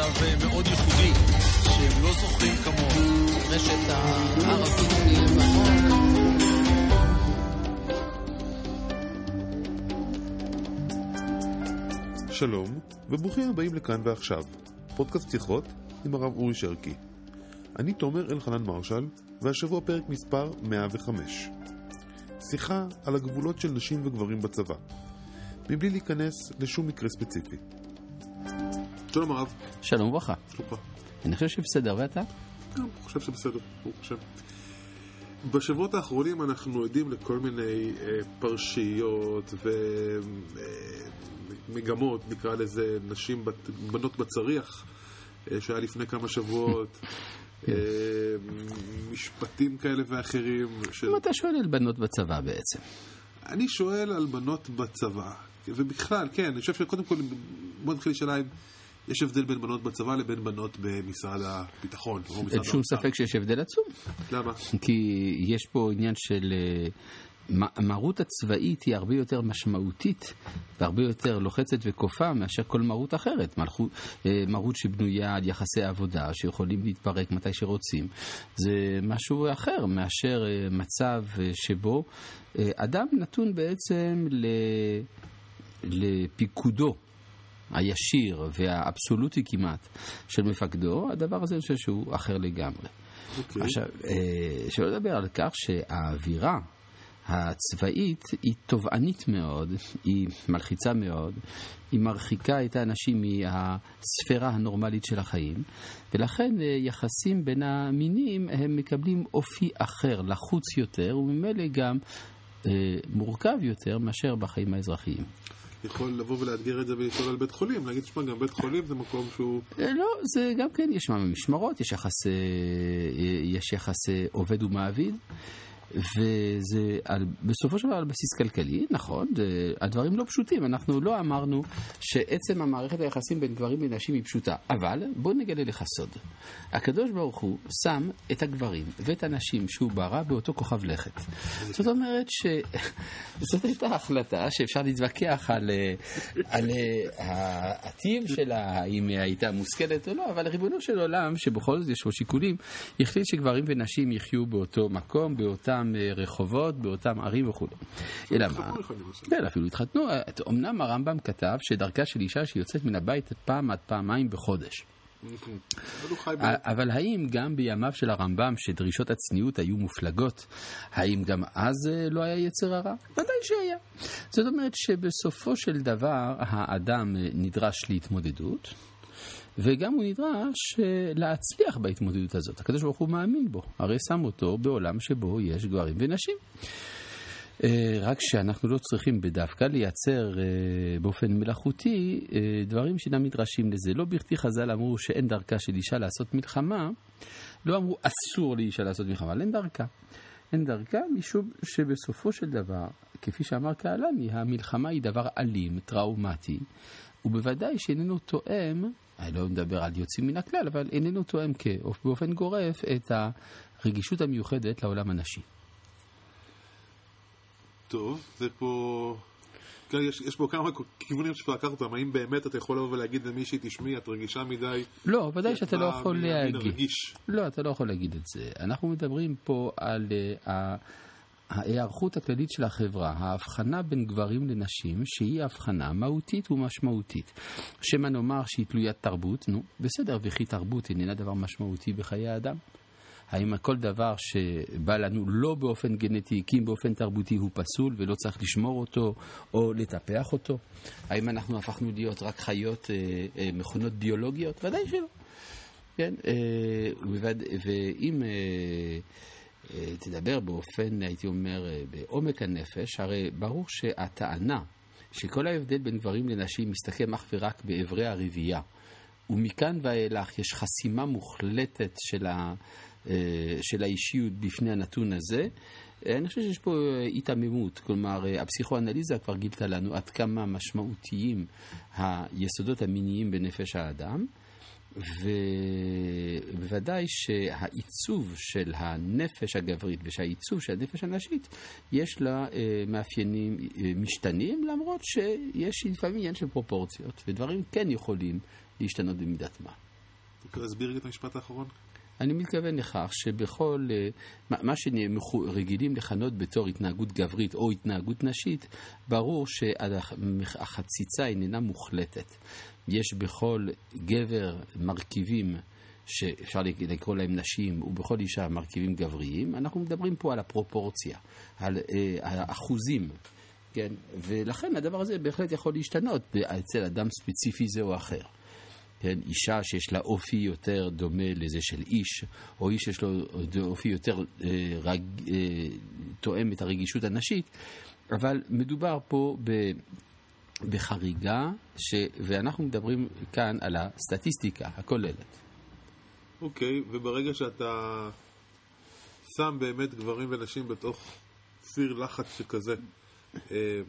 למצב אה, מאוד ייחודי, שהם לא זוכרים כמוהו. רשת הערבים מלבנון. שלום, וברוכים הבאים לכאן ועכשיו, פודקאסט שיחות עם הרב אורי שרקי. אני תומר אלחנן מרשל, והשבוע פרק מספר 105. שיחה על הגבולות של נשים וגברים בצבא, מבלי להיכנס לשום מקרה ספציפי. שלום הרב, שלום וברכה. שלומך. אני חושב שבסדר, ואתה? גם חושב שבסדר, ברוך השם. בשבועות האחרונים אנחנו עדים לכל מיני אה, פרשיות ומגמות, אה, נקרא לזה, נשים, בת, בנות בצריח, אה, שהיה לפני כמה שבועות, אה, משפטים כאלה ואחרים. של... אם אתה שואל על בנות בצבא בעצם. אני שואל על בנות בצבא, ובכלל, כן, אני חושב שקודם כל, בוא נתחיל לשאלה אם יש הבדל בין בנות בצבא לבין בנות במשרד הביטחון. אין שום. ספק שיש הבדל עצום. למה? כי יש פה עניין של... אה, המרות הצבאית היא הרבה יותר משמעותית והרבה יותר לוחצת וכופה מאשר כל מרות אחרת. אה, מרות שבנויה על יחסי עבודה שיכולים להתפרק מתי שרוצים. זה משהו אחר מאשר אה, מצב שבו אדם נתון בעצם. לפיקודו הישיר והאבסולוטי כמעט של מפקדו, הדבר הזה אני חושב שהוא אחר לגמרי. אוקיי. עכשיו, אה, שלא לדבר על כך שהאווירה הצבאית היא תובענית מאוד, היא מלחיצה מאוד, היא מרחיקה את האנשים מהספירה הנורמלית של החיים, ולכן אה, יחסים בין המינים הם מקבלים אופי אחר, לחוץ יותר, וממילא גם אה, מורכב יותר מאשר בחיים האזרחיים. יכול לבוא ולאתגר את זה ולשאול על בית חולים, להגיד, תשמע, גם בית חולים זה מקום שהוא... אה, לא, זה גם כן, יש משמרות, יש יחסי, יש יחסי עובד ומעביד, וזה על, בסופו של דבר על בסיס כלכלי, נכון, הדברים לא פשוטים, אנחנו לא אמרנו שעצם המערכת היחסים בין גברים לנשים היא פשוטה, אבל בוא נגלה לך סוד. הקדוש ברוך הוא שם את הגברים ואת הנשים שהוא ברא באותו כוכב לכת. זאת אומרת שזאת הייתה החלטה שאפשר להתווכח על, אה, על אה, הטיב שלה, האם היא הייתה מושכלת או לא, אבל ריבונו של עולם, שבכל זאת יש לו שיקולים, החליט שגברים ונשים יחיו באותו מקום, באותם אה, רחובות, באותם ערים וכו'. אלא מה? השני. כן, אפילו התחתנו. אמנם הרמב"ם כתב שדרכה של אישה שיוצאת מן הבית פעם עד פעמיים בחודש. אבל ב... אבל האם גם בימיו של הרמב"ם, שדרישות הצניעות היו מופלגות, האם גם אז אה, לא היה יצר הרע? ודאי שהיה. זאת אומרת שבסופו של דבר האדם אה, נדרש להתמודדות. וגם הוא נדרש אה, להצליח בהתמודדות הזאת. הקדוש ברוך הוא מאמין בו, הרי שם אותו בעולם שבו יש גברים ונשים. אה, רק שאנחנו לא צריכים בדווקא לייצר אה, באופן מלאכותי דברים שאינם נדרשים לזה. לא בכדי חז"ל אמרו שאין דרכה של אישה לעשות מלחמה, לא אמרו אסור לאישה לעשות מלחמה, אבל אין דרכה. אין דרכה משום שבסופו של דבר, כפי שאמר קהלני, המלחמה היא דבר אלים, טראומטי, ובוודאי שאיננו תואם, אני לא מדבר על יוצאים מן הכלל, אבל איננו תואם באופן גורף את הרגישות המיוחדת לעולם הנשי. טוב, זה פה... כן, יש, יש פה כמה כיוונים שאפשר לקחת אותם, האם באמת אתה יכול לבוא ולהגיד למישהי, תשמעי, את רגישה מדי? לא, ודאי שאתה לא יכול להגיד. הרגיש. לא, אתה לא יכול להגיד את זה. אנחנו מדברים פה על uh, ההיערכות הכללית של החברה, ההבחנה בין גברים לנשים, שהיא הבחנה מהותית ומשמעותית. שמא נאמר שהיא תלוית תרבות, נו, בסדר, וכי תרבות איננה דבר משמעותי בחיי האדם? האם כל דבר שבא לנו לא באופן גנטי, כי אם באופן תרבותי הוא פסול ולא צריך לשמור אותו או לטפח אותו? האם אנחנו הפכנו להיות רק חיות, אה, אה, מכונות ביולוגיות? ודאי שלא. כן, אה, ובווד... ואם אה, תדבר באופן, הייתי אומר, אה, בעומק הנפש, הרי ברור שהטענה שכל ההבדל בין גברים לנשים מסתכם אך ורק באברי הרבייה, ומכאן ואילך יש חסימה מוחלטת של, ה, אה, של האישיות בפני הנתון הזה, אה, אני חושב שיש פה אה, היתממות, כלומר אה, הפסיכואנליזה כבר גילתה לנו עד כמה משמעותיים היסודות המיניים בנפש האדם, ובוודאי שהעיצוב של הנפש הגברית ושהעיצוב של הנפש הנשית, יש לה אה, מאפיינים אה, משתנים, למרות שיש לפעמים עניין של פרופורציות, ודברים כן יכולים להשתנות במידת מה. אתה יכול להסביר את המשפט האחרון? אני מתכוון לכך שבכל, אה, מה שרגילים לכנות בתור התנהגות גברית או התנהגות נשית, ברור שהחציצה איננה מוחלטת. יש בכל גבר מרכיבים שאפשר לקרוא להם נשים, ובכל אישה מרכיבים גבריים. אנחנו מדברים פה על הפרופורציה, על אה, האחוזים. כן? ולכן הדבר הזה בהחלט יכול להשתנות אצל אדם ספציפי זה או אחר. כן, אישה שיש לה אופי יותר דומה לזה של איש, או איש שיש לו אופי יותר אה, רג, אה, תואם את הרגישות הנשית, אבל מדובר פה ב... בחריגה, ש... ואנחנו מדברים כאן על הסטטיסטיקה הכוללת. אוקיי, okay, וברגע שאתה שם באמת גברים ונשים בתוך סיר לחץ שכזה, אה,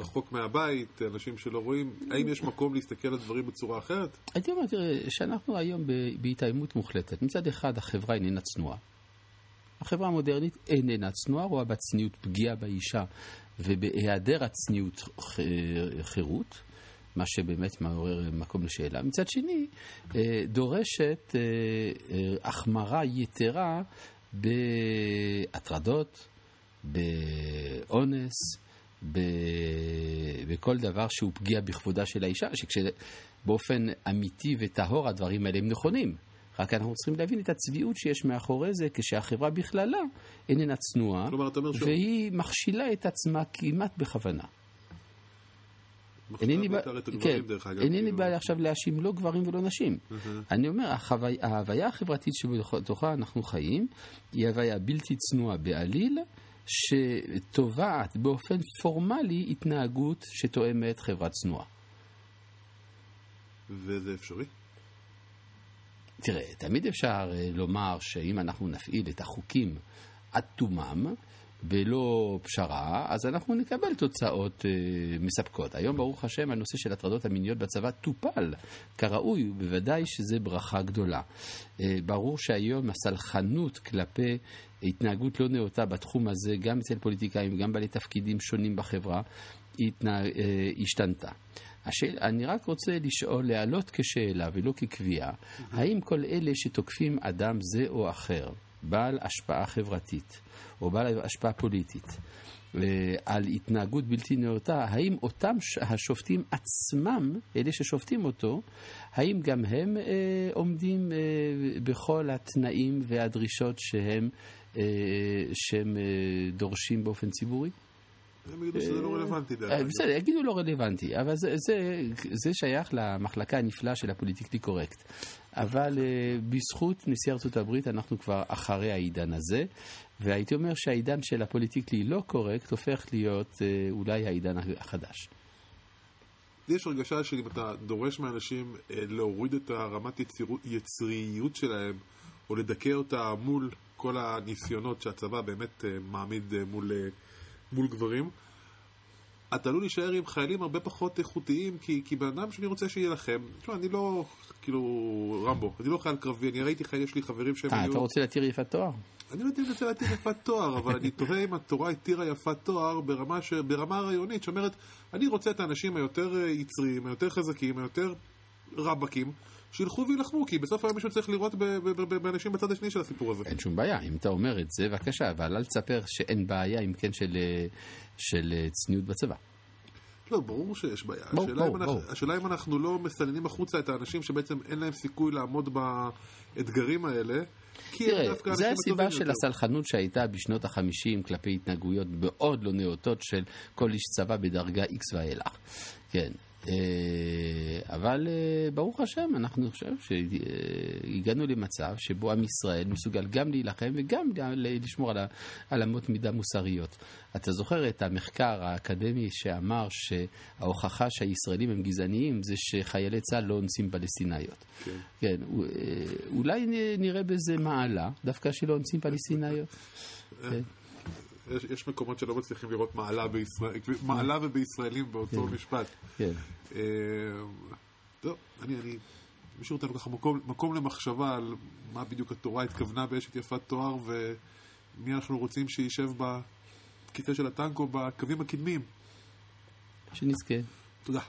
רחוק מהבית, אנשים שלא רואים, האם יש מקום להסתכל על דברים בצורה אחרת? הייתי אומר, תראה, שאנחנו היום בהתאיימות מוחלטת. מצד אחד, החברה איננה צנועה. החברה המודרנית איננה צנועה, רואה בצניעות פגיעה באישה ובהיעדר הצניעות חירות, מה שבאמת מעורר מקום לשאלה. מצד שני, אה, דורשת אה, אה, החמרה יתרה בהטרדות, באונס, בכל דבר שהוא פגיע בכבודה של האישה, שכשבאופן אמיתי וטהור הדברים האלה הם נכונים. רק אנחנו צריכים להבין את הצביעות שיש מאחורי זה, כשהחברה בכללה איננה צנועה, והיא מכשילה את עצמה כמעט בכוונה. אינני בא, כן, אינני בא עכשיו להאשים לא גברים ולא נשים. אני אומר, ההוויה החברתית שבתוכה אנחנו חיים, היא הוויה בלתי צנועה בעליל, שתובעת באופן פורמלי התנהגות שתואמת חברה צנועה. וזה אפשרי? תראה, תמיד אפשר אה, לומר שאם אנחנו נפעיל את החוקים עד תומם, בלא פשרה, אז אנחנו נקבל תוצאות אה, מספקות. היום, ברוך השם, הנושא של הטרדות המיניות בצבא טופל כראוי, ובוודאי שזה ברכה גדולה. אה, ברור שהיום הסלחנות כלפי התנהגות לא נאותה בתחום הזה, גם אצל פוליטיקאים, גם בעלי תפקידים שונים בחברה, התנה, אה, השתנתה. השאל, אני רק רוצה לשאול, להעלות כשאלה ולא כקביעה, האם כל אלה שתוקפים אדם זה או אחר, בעל השפעה חברתית או בעל השפעה פוליטית, אה, על התנהגות בלתי נאותה, האם אותם השופטים עצמם, אלה ששופטים אותו, האם גם הם אה, עומדים אה, בכל התנאים והדרישות שהם, אה, שהם אה, דורשים באופן ציבורי? הם יגידו שזה לא רלוונטי אה. בסדר, יגידו לא רלוונטי, אבל זה שייך למחלקה הנפלאה של הפוליטיקלי קורקט. אבל uh, בזכות נשיא ארצות הברית אנחנו כבר אחרי העידן הזה, והייתי אומר שהעידן של הפוליטיקלי לא קורקט הופך להיות uh, אולי העידן החדש. יש הרגשה שאם אתה דורש מאנשים uh, להוריד את הרמת יצירות, יצריות שלהם, או לדכא אותה מול כל הניסיונות שהצבא באמת uh, מעמיד uh, מול... Uh, מול גברים, אתה עלול להישאר עם חיילים הרבה פחות איכותיים, כי, כי בן אדם שאני רוצה שיילחם, תשמע, אני לא, כאילו, רמבו, אני לא חייל קרבי, אני ראיתי חייל, יש לי חברים שהם 아, היו... אתה רוצה להתיר יפת תואר? אני לא רוצה להתיר יפת תואר, אבל אני תוהה אם התורה התירה יפת תואר ברמה, ש... ברמה הרעיונית, שאומרת, אני רוצה את האנשים היותר אה, יצריים, היותר חזקים, היותר רבקים, שילכו וילחמו, כי בסוף היום מישהו צריך לראות באנשים בצד השני של הסיפור הזה. אין שום בעיה, אם אתה אומר את זה, בבקשה, אבל אל תספר שאין בעיה, אם כן, של, של צניעות בצבא. לא, ברור שיש בעיה. בוא, השאלה, בוא, אם בוא. אנחנו, השאלה אם אנחנו לא מסננים החוצה את האנשים שבעצם אין להם סיכוי לעמוד באתגרים האלה. תראה, זו הסיבה של יותר. הסלחנות שהייתה בשנות החמישים כלפי התנהגויות מאוד לא נאותות של כל איש צבא בדרגה X ואילך. כן, אה, אבל אה, ברוך השם, אנחנו חושב שהגענו למצב שבו עם ישראל מסוגל גם להילחם וגם לשמור על אמות מידה מוסריות. אתה זוכר את המחקר האקדמי שאמר שההוכחה שהישראלים הם גזעניים זה שחיילי צה"ל לא אונסים פלסטיניות. כן. כן, אה, אולי נראה בזה מעלה, דווקא שלא אונסים פלסטיניות. כן. יש, יש מקומות שלא מצליחים לראות מעלה, בישראל, מעלה ובישראלים באותו כן. משפט. כן. אה, טוב, אני, אני משאיר אותנו ככה מקום, מקום למחשבה על מה בדיוק התורה התכוונה באשת יפת תואר ומי אנחנו רוצים שישב בכיסא של הטנק או בקווים הקדמיים. שנזכה. תודה.